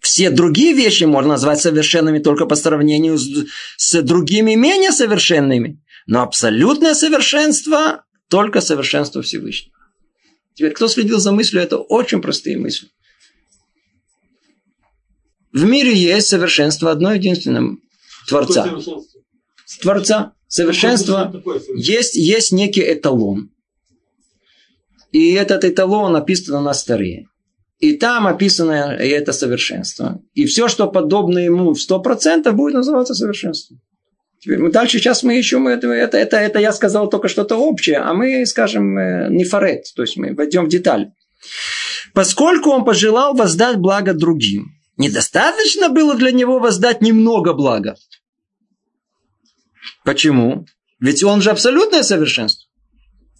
Все другие вещи можно назвать совершенными только по сравнению с, с другими менее совершенными. Но абсолютное совершенство только совершенство Всевышнего. Теперь, кто следил за мыслью, это очень простые мысли. В мире есть совершенство одно единственное. Творца. Творца. Совершенство. Есть, есть некий эталон. И этот эталон написан на старе. И там описано это совершенство. И все, что подобно ему в 100% будет называться совершенством. Теперь мы дальше, сейчас мы ищем это, это, это, это я сказал только что-то общее, а мы скажем э, не фарет, то есть мы войдем в деталь. Поскольку он пожелал воздать благо другим, недостаточно было для него воздать немного блага. Почему? Ведь он же абсолютное совершенство.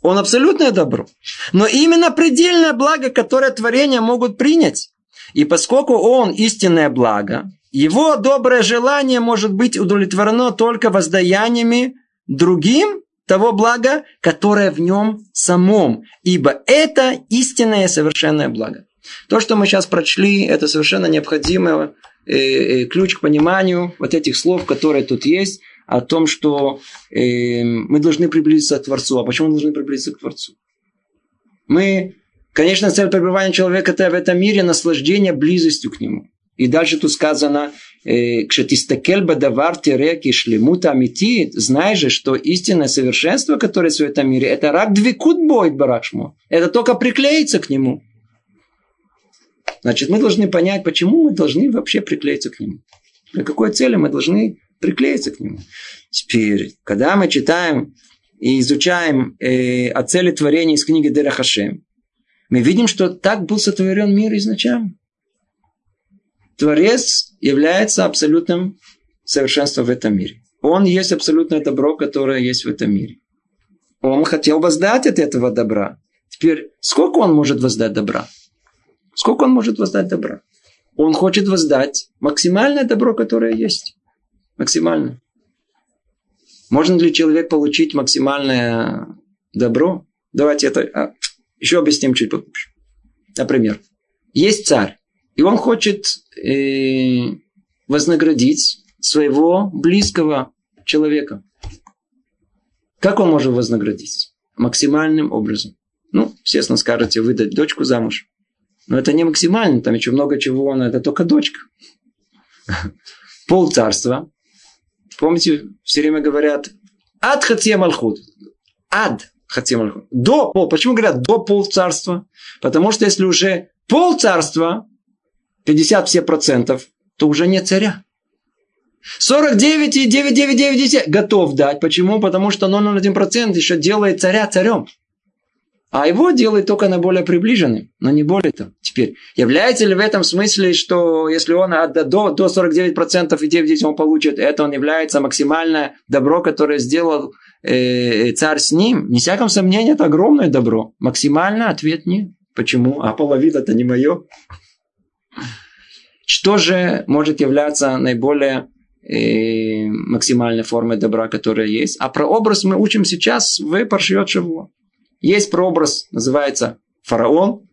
Он абсолютное добро. Но именно предельное благо, которое творения могут принять. И поскольку он истинное благо, его доброе желание может быть удовлетворено только воздаяниями другим того блага, которое в нем самом. Ибо это истинное совершенное благо. То, что мы сейчас прочли, это совершенно необходимый э, э, ключ к пониманию вот этих слов, которые тут есть – о том, что э, мы должны приблизиться к Творцу. А почему мы должны приблизиться к Творцу? Мы, конечно, цель пребывания человека это в этом мире наслаждение близостью к нему. И дальше тут сказано, э, «Кшетистакель бадавар тереки шлемута амити», знай же, что истинное совершенство, которое в этом мире, это рак двикут будет барашмо. Это только приклеиться к нему. Значит, мы должны понять, почему мы должны вообще приклеиться к нему. Для какой цели мы должны приклеиться к нему. Теперь, когда мы читаем и изучаем э, о цели творения из книги Дера Хашем, мы видим, что так был сотворен мир изначально. Творец является абсолютным совершенством в этом мире. Он есть абсолютное добро, которое есть в этом мире. Он хотел воздать от этого добра. Теперь, сколько он может воздать добра? Сколько он может воздать добра? Он хочет воздать максимальное добро, которое есть. Максимально. Можно ли человек получить максимальное добро? Давайте это а, еще объясним чуть попозже. Например, есть царь, и он хочет э, вознаградить своего близкого человека. Как он может вознаградить? Максимальным образом. Ну, естественно, скажете, выдать дочку замуж. Но это не максимально, там еще много чего, но это только дочка. Пол царства, Помните, все время говорят ад хатье малхут. Ад хатье малхут. До пол. Почему говорят до пол царства? Потому что если уже пол царства, 50 все процентов, то уже нет царя. 49 и 999 готов дать. Почему? Потому что 0,01% еще делает царя царем. А его делает только на более приближенным, но не более того. Теперь, является ли в этом смысле, что если он до, до 49% и 9 он получит, это он является максимальное добро, которое сделал э, царь с ним? Не всяком сомнении, это огромное добро. Максимально ответ нет. Почему? А половина это не мое. Что же может являться наиболее э, максимальной формы добра, которая есть. А про образ мы учим сейчас в Паршиот Шавуа. Есть прообраз, называется фараон.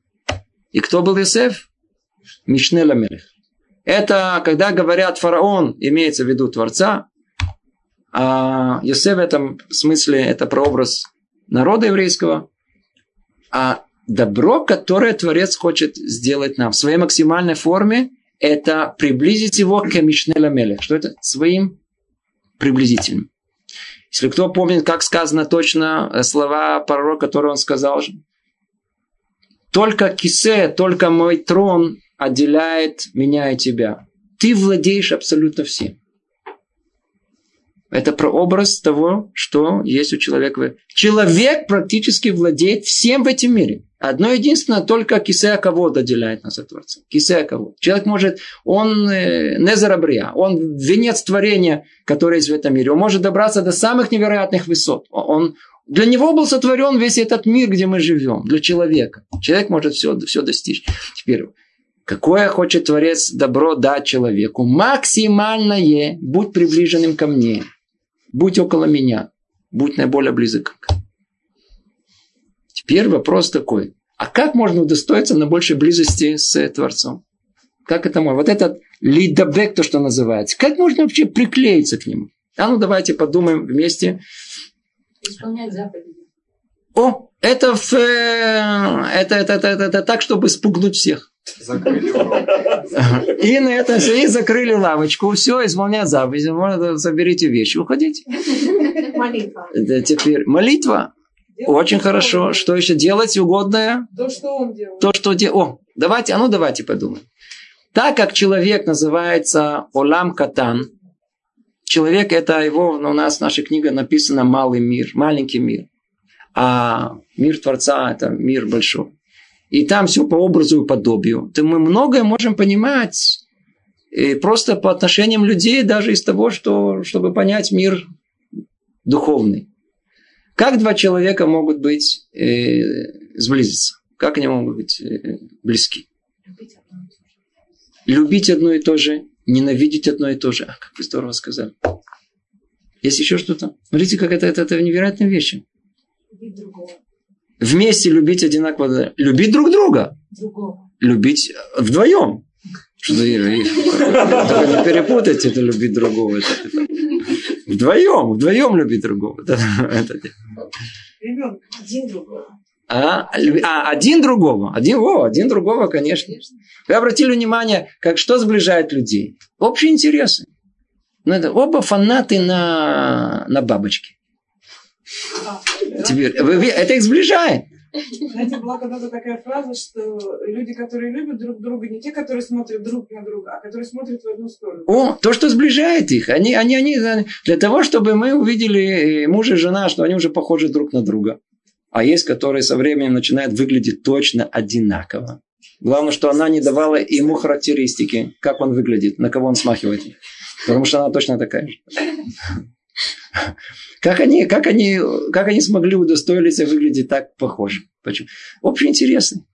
И кто был Иосиф? Мишне Ламелех. Это, когда говорят фараон, имеется в виду Творца, а Йосеф в этом смысле это прообраз народа еврейского, а добро, которое Творец хочет сделать нам в своей максимальной форме, это приблизить его к Мишнеля Мелех. Что это? Своим приблизительным. Если кто помнит, как сказано точно э, слова пророка, которые он сказал, только кисе, только мой трон отделяет меня и тебя. Ты владеешь абсолютно всем. Это прообраз того, что есть у человека. Человек практически владеет всем в этом мире. Одно единственное, только кисея кого отделяет нас от Творца. Кисея кого. Человек может, он э, незарабрия, он венец творения, которое есть в этом мире. Он может добраться до самых невероятных высот. Он, для него был сотворен весь этот мир, где мы живем, для человека. Человек может все, все достичь. Теперь, какое хочет Творец добро дать человеку? Максимальное, будь приближенным ко мне будь около меня, будь наиболее близок. Теперь вопрос такой, а как можно удостоиться на большей близости с Творцом? Как это можно? Вот этот лидабек, то, что называется. Как можно вообще приклеиться к нему? А ну давайте подумаем вместе. Исполнять заповеди. О, это, в, э, это, это, это, это, это так, чтобы спугнуть всех. [LAUGHS] И на это все, и закрыли лавочку, все, исполняют заповеди, можно заберите вещи, уходите. Молитва. Теперь молитва. Очень хорошо. Что еще делать угодное? То, что он делает. То, что делать. О, давайте, а ну давайте подумаем. Так как человек называется Олам Катан, человек это его, у нас в нашей книге написано малый мир, маленький мир. А мир Творца это мир большой и там все по образу и подобию, то мы многое можем понимать и просто по отношениям людей, даже из того, что, чтобы понять мир духовный. Как два человека могут быть э, сблизиться? Как они могут быть э, близки? Любить одно и то же, ненавидеть одно и то же. А, как вы здорово сказали. Есть еще что-то? Смотрите, как это, это, это невероятная вещь. Любить другого вместе любить одинаково. Любить друг друга. Другого. Любить вдвоем. Что не перепутайте это любить другого. Это, это. Вдвоем, вдвоем любить другого. Это, это. Ребенок один другого. А, а один другого. Один, о, один другого, конечно. Вы обратили внимание, как что сближает людей? Общие интересы. Ну, это оба фанаты на, на бабочки. Теперь, вы, это их сближает. Знаете, была когда-то такая фраза, что люди, которые любят друг друга, не те, которые смотрят друг на друга, а которые смотрят в одну сторону. О, то, что сближает их. Они, они, они, для того, чтобы мы увидели муж и жена, что они уже похожи друг на друга. А есть, которые со временем начинают выглядеть точно одинаково. Главное, что она не давала ему характеристики, как он выглядит, на кого он смахивает. Потому что она точно такая же. Как они, как они, как они смогли удостоиться выглядеть так похоже? Почему? Общие интересы.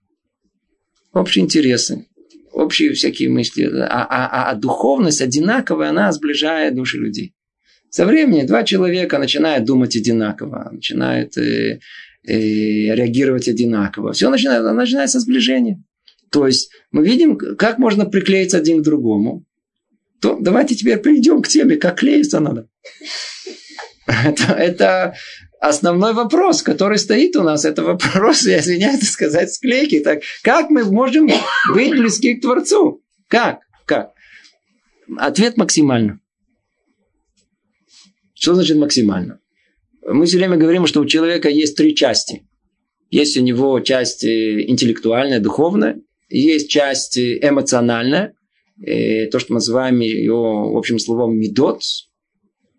Общие интересы. Общие всякие мысли. А, а, а, а духовность одинаковая, она сближает души людей. Со временем два человека начинают думать одинаково, начинают э, э, реагировать одинаково. Все начинает, начинается сближение. То есть мы видим, как можно приклеиться один к другому. То давайте теперь перейдем к теме, как клеиться надо. Это, это основной вопрос, который стоит у нас. Это вопрос, я извиняюсь сказать, склейки. Так, как мы можем быть близки к Творцу? Как? Как? Ответ максимально. Что значит максимально? Мы все время говорим, что у человека есть три части. Есть у него часть э, интеллектуальная, духовная, есть часть эмоциональная, э, то, что мы называем ее общим словом медот,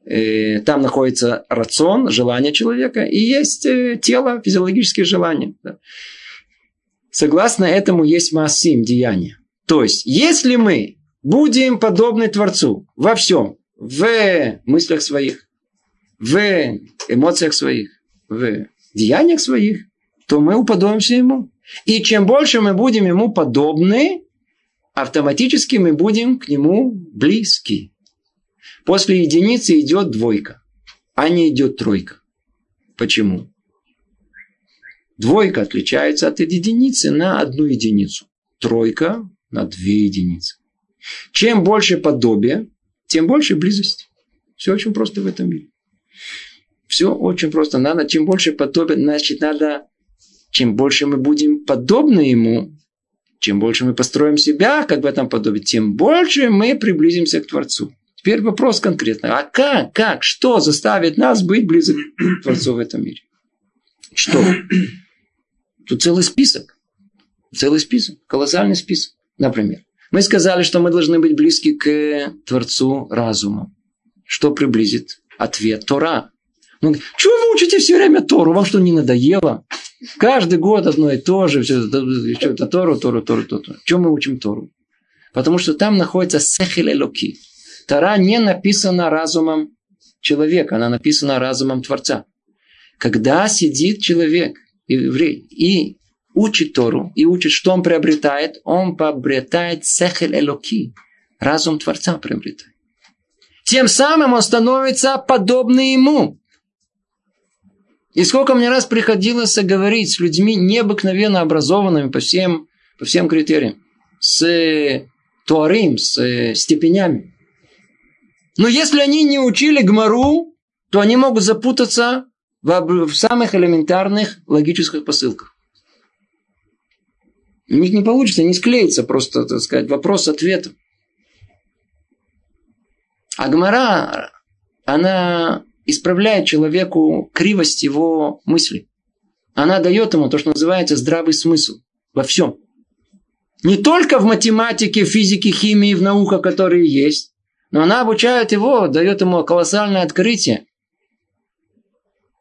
Э, там находится рацион, желание человека, и есть э, тело, физиологические желания. Согласно этому есть массим, деяния. То есть, если мы будем подобны Творцу во всем, в мыслях своих, в эмоциях своих, в деяниях своих, то мы уподобимся Ему. И чем больше мы будем Ему подобны, автоматически мы будем к Нему близки. После единицы идет двойка, а не идет тройка. Почему? Двойка отличается от единицы на одну единицу. Тройка на две единицы. Чем больше подобия, тем больше близости. Все очень просто в этом мире. Все очень просто. Надо, чем больше подобия, значит, надо, чем больше мы будем подобны ему, чем больше мы построим себя, как в этом подобии, тем больше мы приблизимся к Творцу. Теперь вопрос конкретно. А как, как, что заставит нас быть близок к Творцу в этом мире? Что? Тут целый список. Целый список. Колоссальный список. Например, мы сказали, что мы должны быть близки к Творцу разумом. Что приблизит? Ответ Тора. Ну, чего вы учите все время Тору? Вам что, не надоело? Каждый год одно и то же. Все, это Тору, Тору, Тору, Тору. Чем мы учим Тору? Потому что там находится Сехель Элоки. Тора не написана разумом человека, она написана разумом Творца. Когда сидит человек, еврей, и учит Тору, и учит, что он приобретает, он приобретает Сехель Элоки, разум Творца приобретает. Тем самым он становится подобным ему. И сколько мне раз приходилось говорить с людьми необыкновенно образованными по всем, по всем критериям. С туарим, с степенями. Но если они не учили гмару, то они могут запутаться в, в самых элементарных логических посылках. У них не получится, не склеится просто, так сказать, вопрос-ответ. А гмара, она исправляет человеку кривость его мысли. Она дает ему то, что называется здравый смысл во всем. Не только в математике, физике, химии, в науках, которые есть, но она обучает его, дает ему колоссальное открытие,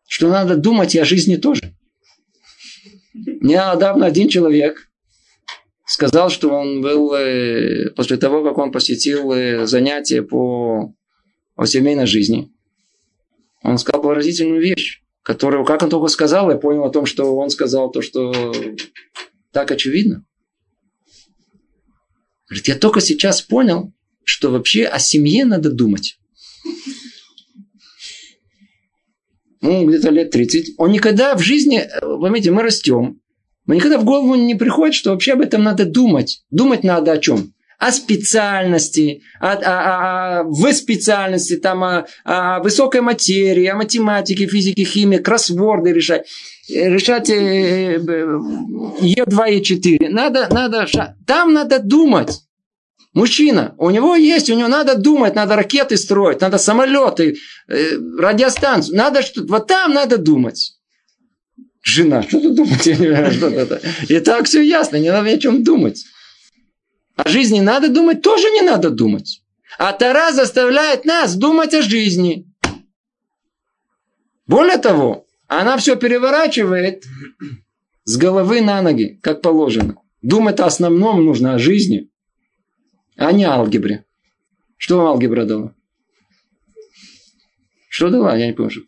что надо думать и о жизни тоже. Мне недавно один человек сказал, что он был, э, после того, как он посетил э, занятия по о семейной жизни, он сказал поразительную вещь, которую, как он только сказал, я понял о том, что он сказал то, что так очевидно. Говорит, я только сейчас понял, что вообще о семье надо думать. Ну, где-то лет 30. Он никогда в жизни, поймите, мы растем. Мы никогда в голову не приходит, что вообще об этом надо думать. Думать надо о чем? О специальности, о, о, о, в специальности, там, о, о высокой материи, о математике, физике, химии, кроссворды решать. Решать э, Е2, Е4. Надо, надо, там надо думать. Мужчина, у него есть, у него надо думать, надо ракеты строить, надо самолеты, э, радиостанцию, надо что вот там надо думать. Жена, что ты думать? И так все ясно, не надо ни о чем думать. О жизни надо думать, тоже не надо думать. А Тара заставляет нас думать о жизни. Более того, она все переворачивает с головы на ноги, как положено. Думать о основном нужно о жизни, а не алгебре. Что вам алгебра дала? Что дала? Я не помню.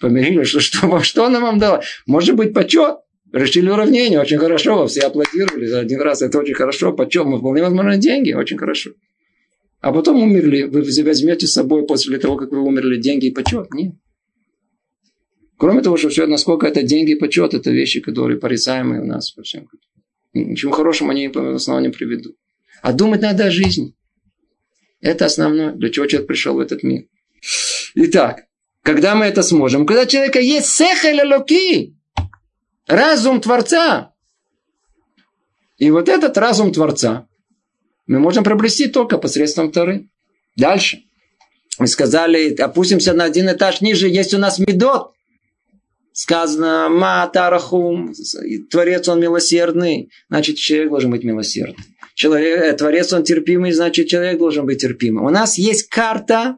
Помирили? Что, что, что она вам дала? Может быть, почет? Решили уравнение, очень хорошо, все аплодировали один раз, это очень хорошо, почем, вполне возможно, деньги, очень хорошо. А потом умерли, вы возьмете с собой после того, как вы умерли, деньги и почет? Нет. Кроме того, что все, насколько это деньги и почет, это вещи, которые порицаемые у нас по всем. Ничего хорошего они в основном не приведут. А думать надо о жизни. Это основное, для чего человек пришел в этот мир. Итак, когда мы это сможем? Когда у человека есть сехель локи, разум Творца. И вот этот разум Творца мы можем приобрести только посредством Торы. Дальше. Мы сказали, опустимся на один этаж ниже, есть у нас медот. Сказано, ма тарахум, Творец он милосердный, значит человек должен быть милосердный. Человек, э, творец он терпимый, значит человек должен быть терпимым. У нас есть карта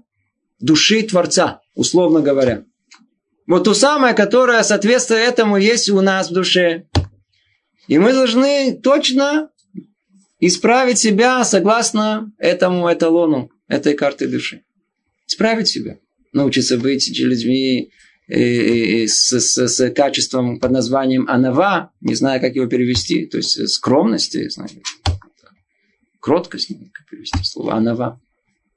души Творца, условно говоря. Вот ту самую, которая соответствует этому, есть у нас в душе. И мы должны точно исправить себя согласно этому эталону, этой карты души. Исправить себя. Научиться быть людьми э, э, э, с, с, с качеством под названием анава, не знаю, как его перевести, то есть скромности, знаю, кроткость, как перевести слово анава.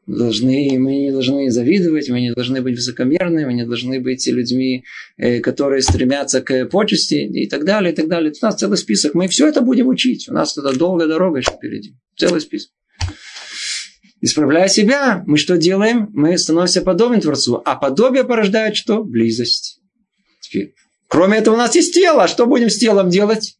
Должны, мы не должны завидовать, мы не должны быть высокомерны, мы не должны быть людьми, э, которые стремятся к почести и так далее, и так далее. У нас целый список. Мы все это будем учить. У нас тогда долгая дорога еще впереди. Целый список. Исправляя себя, мы что делаем? Мы становимся подобным Творцу. А подобие порождает что? Близость. Теперь. Кроме этого у нас есть тело. А что будем с телом делать?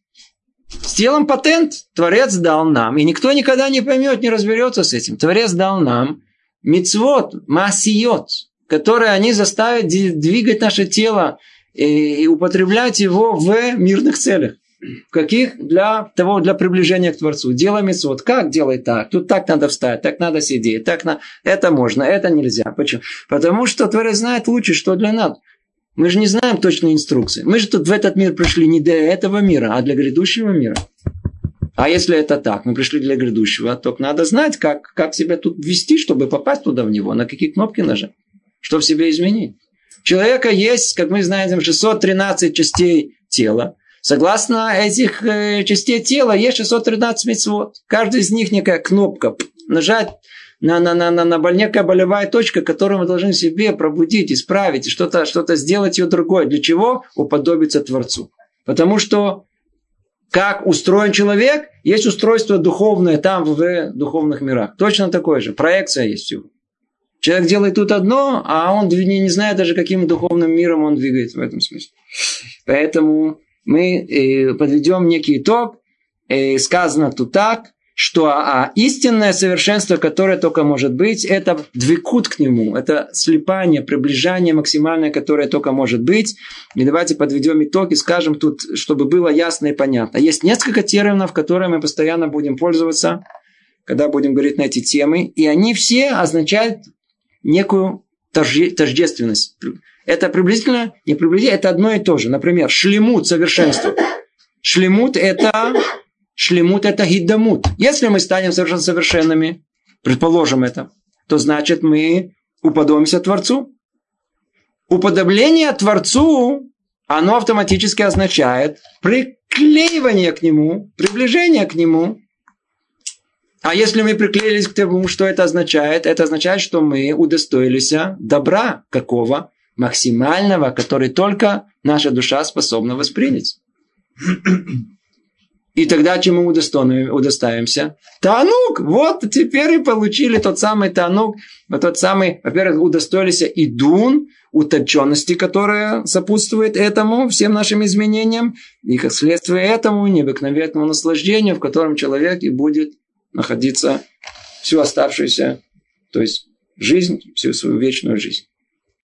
С телом патент Творец дал нам. И никто никогда не поймет, не разберется с этим. Творец дал нам мицвод, масиот, которые они заставят двигать наше тело и употреблять его в мирных целях. Каких? Для того, для приближения к Творцу. Делай митцвот. Как делай так? Тут так надо встать, так надо сидеть, так на... Это можно, это нельзя. Почему? Потому что Творец знает лучше, что для нас. Мы же не знаем точной инструкции. Мы же тут в этот мир пришли не для этого мира, а для грядущего мира. А если это так, мы пришли для грядущего, то надо знать, как, как себя тут ввести, чтобы попасть туда в него, на какие кнопки нажать, что в себе изменить. Человека есть, как мы знаем, 613 частей тела. Согласно этих э, частей тела есть 613 мецвод. Каждый из них некая кнопка. Нажать на, на, на, на, на некая болевая точка, которую мы должны себе пробудить, исправить, что-то что сделать ее другое. Для чего? Уподобиться Творцу. Потому что как устроен человек, есть устройство духовное там, в духовных мирах. Точно такое же. Проекция есть всего. Человек делает тут одно, а он не, не знает даже, каким духовным миром он двигается в этом смысле. Поэтому мы э, подведем некий итог. Э, сказано тут так, что а, истинное совершенство, которое только может быть, это двикут к нему, это слепание, приближение максимальное, которое только может быть. И давайте подведем итог и скажем тут, чтобы было ясно и понятно. Есть несколько терминов, которые мы постоянно будем пользоваться, когда будем говорить на эти темы, и они все означают некую тождественность. Это приблизительно, не приблизительно, это одно и то же. Например, шлемут совершенство. Шлемут это шлемут это гиддамут. Если мы станем совершенно совершенными, предположим это, то значит мы уподобимся Творцу. Уподобление Творцу, оно автоматически означает приклеивание к Нему, приближение к Нему. А если мы приклеились к тому, что это означает? Это означает, что мы удостоились добра какого? Максимального, который только наша душа способна воспринять. И тогда чему удоставимся? Танук! Вот теперь и получили тот самый танук. Вот тот самый, во-первых, удостоились и дун, утонченности, которая сопутствует этому, всем нашим изменениям. И как следствие этому необыкновенному наслаждению, в котором человек и будет находиться всю оставшуюся, то есть жизнь, всю свою вечную жизнь.